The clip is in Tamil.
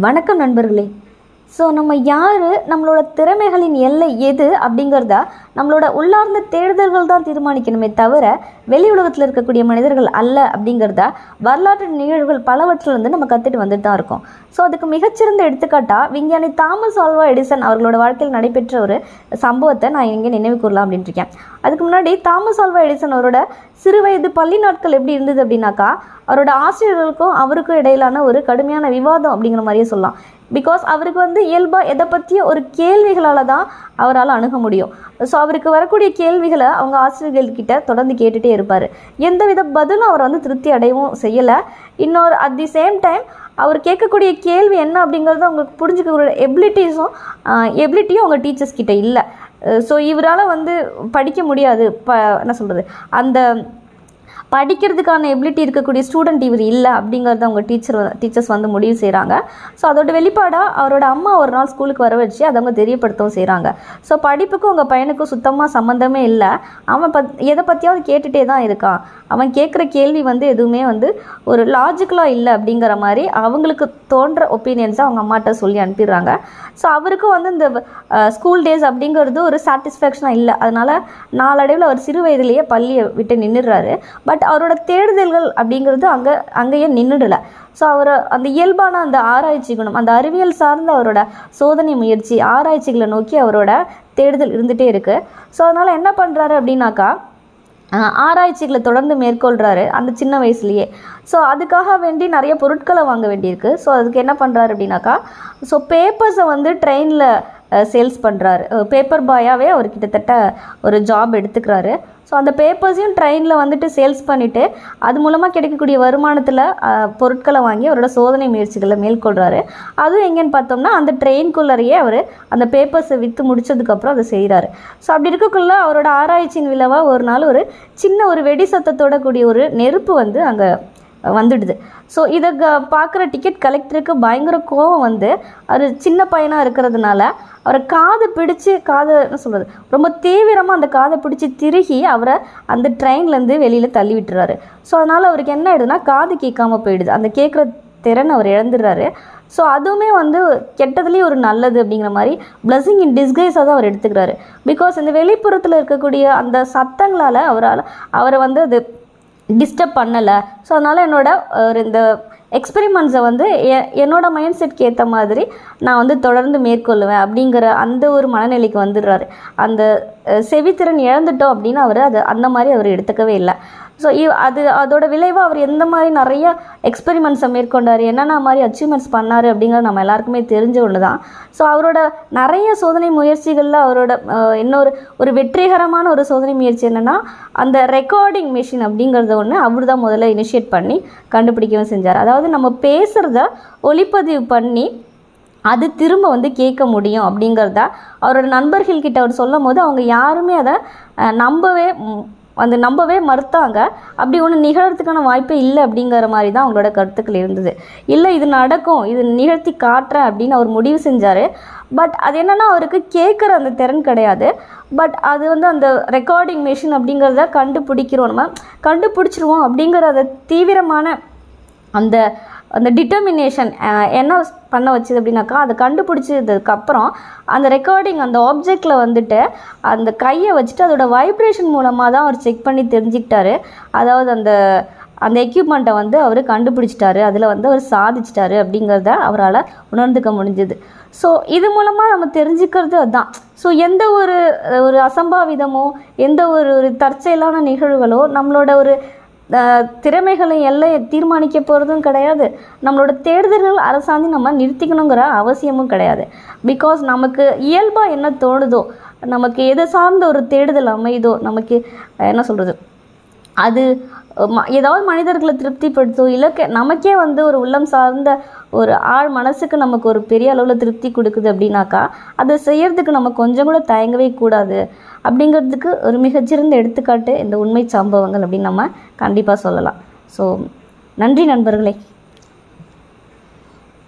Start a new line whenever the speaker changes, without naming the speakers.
வணக்கம் நண்பர்களே. ஸோ நம்ம யார்? நம்மளோட திறமைகளின் எல்லை எது அப்படிங்கிறத நம்மளோட உள்ளார்ந்த தேடுதல்கள் தான் தீர்மானிக்கணுமே தவிர வெளி உலகத்தில் இருக்கக்கூடிய மனிதர்கள் அல்ல அப்படிங்கிறத வரலாற்று நிகழ்வுகள் பலவற்றிலிருந்து நம்ம கற்றுட்டு வந்துட்டு தான் இருக்கோம். ஸோ அதுக்கு மிகச்சிறந்த எடுத்துக்காட்டாக விஞ்ஞானி தாமஸ் ஆல்வா எடிசன் அவர்களோட வாழ்க்கையில் நடைபெற்ற ஒரு சம்பவத்தை நான் இங்கே நினைவு கூறலாம் அப்படின்ட்டு இருக்கேன். அதுக்கு முன்னாடி தாமஸ் ஆல்வா எடிசன் அவரோட சிறு வயது பள்ளி நாட்கள் எப்படி இருந்தது அப்படின்னாக்கா அவரோட ஆசிரியர்களுக்கும் அவருக்கும் இடையிலான ஒரு கடுமையான விவாதம் அப்படிங்கிற மாதிரியே சொல்லலாம். பிகாஸ் அவருக்கு வந்து இயல்பாக எதை பற்றிய ஒரு கேள்விகளால் தான் அவரால் அணுக முடியும். ஸோ அவருக்கு வரக்கூடிய கேள்விகளை அவங்க ஆசிரியர்கள்கிட்ட தொடர்ந்து கேட்டுகிட்டே இருப்பார். எந்தவித பதிலும் அவர் வந்து திருப்தி அடையவும் செய்யலை. இன்னொரு அட் தி சேம் டைம் அவர் கேட்கக்கூடிய கேள்வி என்ன அப்படிங்கிறது அவங்களுக்கு புரிஞ்சுக்கக்கூடிய எபிலிட்டிஸும் எபிலிட்டியும் அவங்க டீச்சர்ஸ் கிட்ட இல்லை. ஸோ இவரால் வந்து படிக்க முடியாது. ப என்ன சொல்கிறது அந்த படிக்கிறதுக்கான எபிலிட்டி இருக்கக்கூடிய ஸ்டூடெண்ட் இவர் இல்லை அப்படிங்கிறத அவங்க டீச்சர் டீச்சர்ஸ் வந்து முடிவு செய்கிறாங்க ஸோ அதோட வெளிப்பாடாக அவரோட அம்மா ஒரு நாள் ஸ்கூலுக்கு வர வச்சு அதை அவங்க தெரியப்படுத்தவும் செய்கிறாங்க ஸோ படிப்புக்கும் உங்கள் பையனுக்கும் சுத்தமாக சம்மந்தமே இல்லை. அவன் பத் எதை பற்றியாவது கேட்டுகிட்டே தான் இருக்கான். அவன் கேட்குற கேள்வி வந்து எதுவுமே வந்து ஒரு லாஜிக்கலாக இல்லை அப்படிங்கிற மாதிரி அவங்களுக்கு தோன்ற ஒப்பீனியன்ஸை அவங்க அம்மாட்ட சொல்லி அனுப்பிடுறாங்க. ஸோ அவருக்கும் வந்து இந்த ஸ்கூல் டேஸ் அப்படிங்கிறது ஒரு சாட்டிஸ்ஃபேக்ஷனாக இல்லை. அதனால் நாளடைவில் அவர் சிறு வயதிலேயே பள்ளியை விட்டு நின்றுடுறாரு பட் அவரோட தேடுதல்கள் அப்படிங்கிறது அங்கே அங்கேயே நின்றுடலை ஸோ அவர் அந்த இயல்பான அந்த ஆராய்ச்சி குணம் அந்த அறிவியல் சார்ந்த அவரோட சோதனை முயற்சி ஆராய்ச்சிகளை நோக்கி அவரோட தேடுதல் இருந்துகிட்டே இருக்குது ஸோ அதனால் என்ன பண்ணுறாரு அப்படின்னாக்கா ஆராய்ச்சிகளை தொடர்ந்து மேற்கொள்கிறாரு அந்த சின்ன வயசுலேயே. ஸோ அதுக்காக வேண்டி நிறைய பொருட்களை வாங்க வேண்டியிருக்கு. ஸோ அதுக்கு என்ன பண்ணுறாரு அப்படின்னாக்கா ஸோ பேப்பர்ஸை வந்து ட்ரெயினில் சேல்ஸ் பண்ணுறாரு பேப்பர் பாயாகவே அவர் கிட்டத்தட்ட ஒரு ஜாப் எடுத்துக்கிறாரு. ஸோ அந்த பேப்பர்ஸையும் ட்ரெயினில் வந்துட்டு சேல்ஸ் பண்ணிவிட்டு அது மூலமாக கிடைக்கக்கூடிய வருமானத்தில் பொருட்களை வாங்கி அவரோட சோதனை முயற்சிகளை மேற்கொள்கிறாரு அதுவும் எங்கேன்னு பார்த்தோம்னா அந்த ட்ரெயின்குள்ளரையே அவர் அந்த பேப்பர்ஸை விற்று முடிச்சதுக்கப்புறம் அதை செய்கிறாரு ஸோ அப்படி இருக்கக்குள்ளே அவரோட ஆராய்ச்சியின் விளைவாக ஒரு நாள் ஒரு சின்ன ஒரு வெடி சத்தத்தோட கூடிய ஒரு நெருப்பு வந்து அங்கே வந்துடுது. ஸோ இதை க பார்க்குற டிக்கெட் கலெக்டருக்கு பயங்கர கோவம் வந்து அவர் சின்ன பையனாக இருக்கிறதுனால அவரை காதை பிடிச்சி காதை என்ன சொல்கிறது ரொம்ப தீவிரமாக அந்த காதை பிடிச்சி திருகி அவரை அந்த ட்ரெயின்லேருந்து வெளியில் தள்ளி விட்டுறாரு. ஸோ அதனால் அவருக்கு என்ன ஆயிடுதுன்னா காது கேட்காம போயிடுது. அந்த கேட்குற திறன் அவர் இழந்துடுறாரு. ஸோ அதுவுமே வந்து கெட்டதுலேயே ஒரு நல்லது அப்படிங்கிற மாதிரி பிளஸிங் இன் டிஸ்கைஸாக தான் அவர் எடுத்துக்கிறாரு. பிகாஸ் இந்த வெளிப்புறத்தில் இருக்கக்கூடிய அந்த சத்தங்களால் அவரால் அவரை வந்து அது டிஸ்டர்ப் பண்ணலை. ஸோ அதனால் என்னோட ஒரு இந்த எக்ஸ்பெரிமெண்ட்ஸை வந்து எ என்னோட மைண்ட் செட்க்கு ஏற்ற மாதிரி நான் வந்து தொடர்ந்து மேற்கொள்ளுவேன் அப்படிங்கிற அந்த ஒரு மனநிலைக்கு வந்துடுறாரு. அந்த செவித்திறன் இழந்துட்டோம் அப்படின்னு அவர் அது அந்த மாதிரி அவர் எடுத்துக்கவே இல்லை. ஸோ அது அதோட விளைவாக அவர் எந்த மாதிரி நிறைய எக்ஸ்பெரிமெண்ட்ஸை மேற்கொண்டார் என்னென்ன மாதிரி அச்சீவ்மெண்ட்ஸ் பண்ணார் அப்படிங்கிறது நம்ம எல்லாருக்குமே தெரிஞ்ச ஒன்று தான் ஸோ அவரோட நிறைய சோதனை முயற்சிகளில் அவரோட இன்னொரு ஒரு வெற்றிகரமான ஒரு சோதனை முயற்சி என்னென்னா அந்த ரெக்கார்டிங் மிஷின் அப்படிங்கிறத ஒன்று அவர் தான் முதல்ல இனிஷியேட் பண்ணி கண்டுபிடிக்கவும் செஞ்சார். அதாவது நம்ம பேசுகிறத ஒளிப்பதிவு பண்ணி அது திரும்ப வந்து கேட்க முடியும் அப்படிங்கிறத அவரோட நண்பர்கள்கிட்ட அவர் சொல்லும் போது அவங்க யாருமே அதை நம்பவே வந்து நம்பவே மறுத்தாங்க. அப்படி ஒன்று நிகழறதுக்கான வாய்ப்பே இல்லை அப்படிங்கிற மாதிரி தான் அவங்களோட கருத்துக்கள் இருந்தது. இல்லை இது நடக்கும் இது நிகழ்த்தி காட்டுறேன் அப்படின்னு அவர் முடிவு செஞ்சார். பட் அது என்னென்னா அவருக்கு கேட்குற அந்த திறன் கிடையாது. பட் அது வந்து அந்த ரெக்கார்டிங் மிஷின் அப்படிங்கிறத கண்டுபிடிக்கிறோம். நம்ம கண்டுபிடிச்சிருவோம் அப்படிங்கிற அந்த தீவிரமான அந்த அந்த டிட்டர்மினேஷன் என்ன பண்ண வச்சுது அப்படின்னாக்கா அதை கண்டுபிடிச்சதுக்கப்புறம் அந்த ரெக்கார்டிங் அந்த ஆப்ஜெக்டில் வந்துட்டு அந்த கையை வச்சுட்டு அதோடய வைப்ரேஷன் மூலமாக தான் அவர் செக் பண்ணி தெரிஞ்சுக்கிட்டாரு. அதாவது அந்த அந்த எக்யூப்மெண்ட்டை வந்து அவர் கண்டுபிடிச்சிட்டாரு. அதில் வந்து அவர் சாதிச்சிட்டாரு அப்படிங்கிறத அவரால் உணர்ந்துக்க முடிஞ்சுது. ஸோ இது மூலமாக நம்ம தெரிஞ்சுக்கிறது அதுதான் ஸோ எந்த ஒரு ஒரு அசம்பாவிதமோ எந்த ஒரு ஒரு தற்செயலான நிகழ்வுகளோ நம்மளோட ஒரு திறமைகளை எல்லையை தீர்மானிக்க போகிறதும் கிடையாது. நம்மளோட தேடுதல்கள் அரசாந்தி நம்ம நிறுத்திக்கணுங்கிற அவசியமும் கிடையாது. பிகாஸ் நமக்கு இயல்பாக என்ன தோணுதோ நமக்கு எதை சார்ந்த ஒரு தேடுதல் அமையுதோ நமக்கு என்ன சொல்கிறது அது ஏதாவது மனிதர்களை திருப்திப்படுத்தோ இலக்க நமக்கே வந்து ஒரு உள்ளம் சார்ந்த ஒரு ஆள் மனசுக்கு நமக்கு ஒரு பெரிய அளவில் திருப்தி கொடுக்குது அப்படின்னாக்கா அதை செய்யறதுக்கு நம்ம கொஞ்சம் கூட தயங்கவே கூடாது. அப்படிங்கிறதுக்கு ஒரு மிகச்சிறந்த எடுத்துக்காட்டு இந்த உண்மை சம்பவங்கள் அப்படின்னு நம்ம கண்டிப்பாக சொல்லலாம். ஸோ நன்றி நண்பர்களே.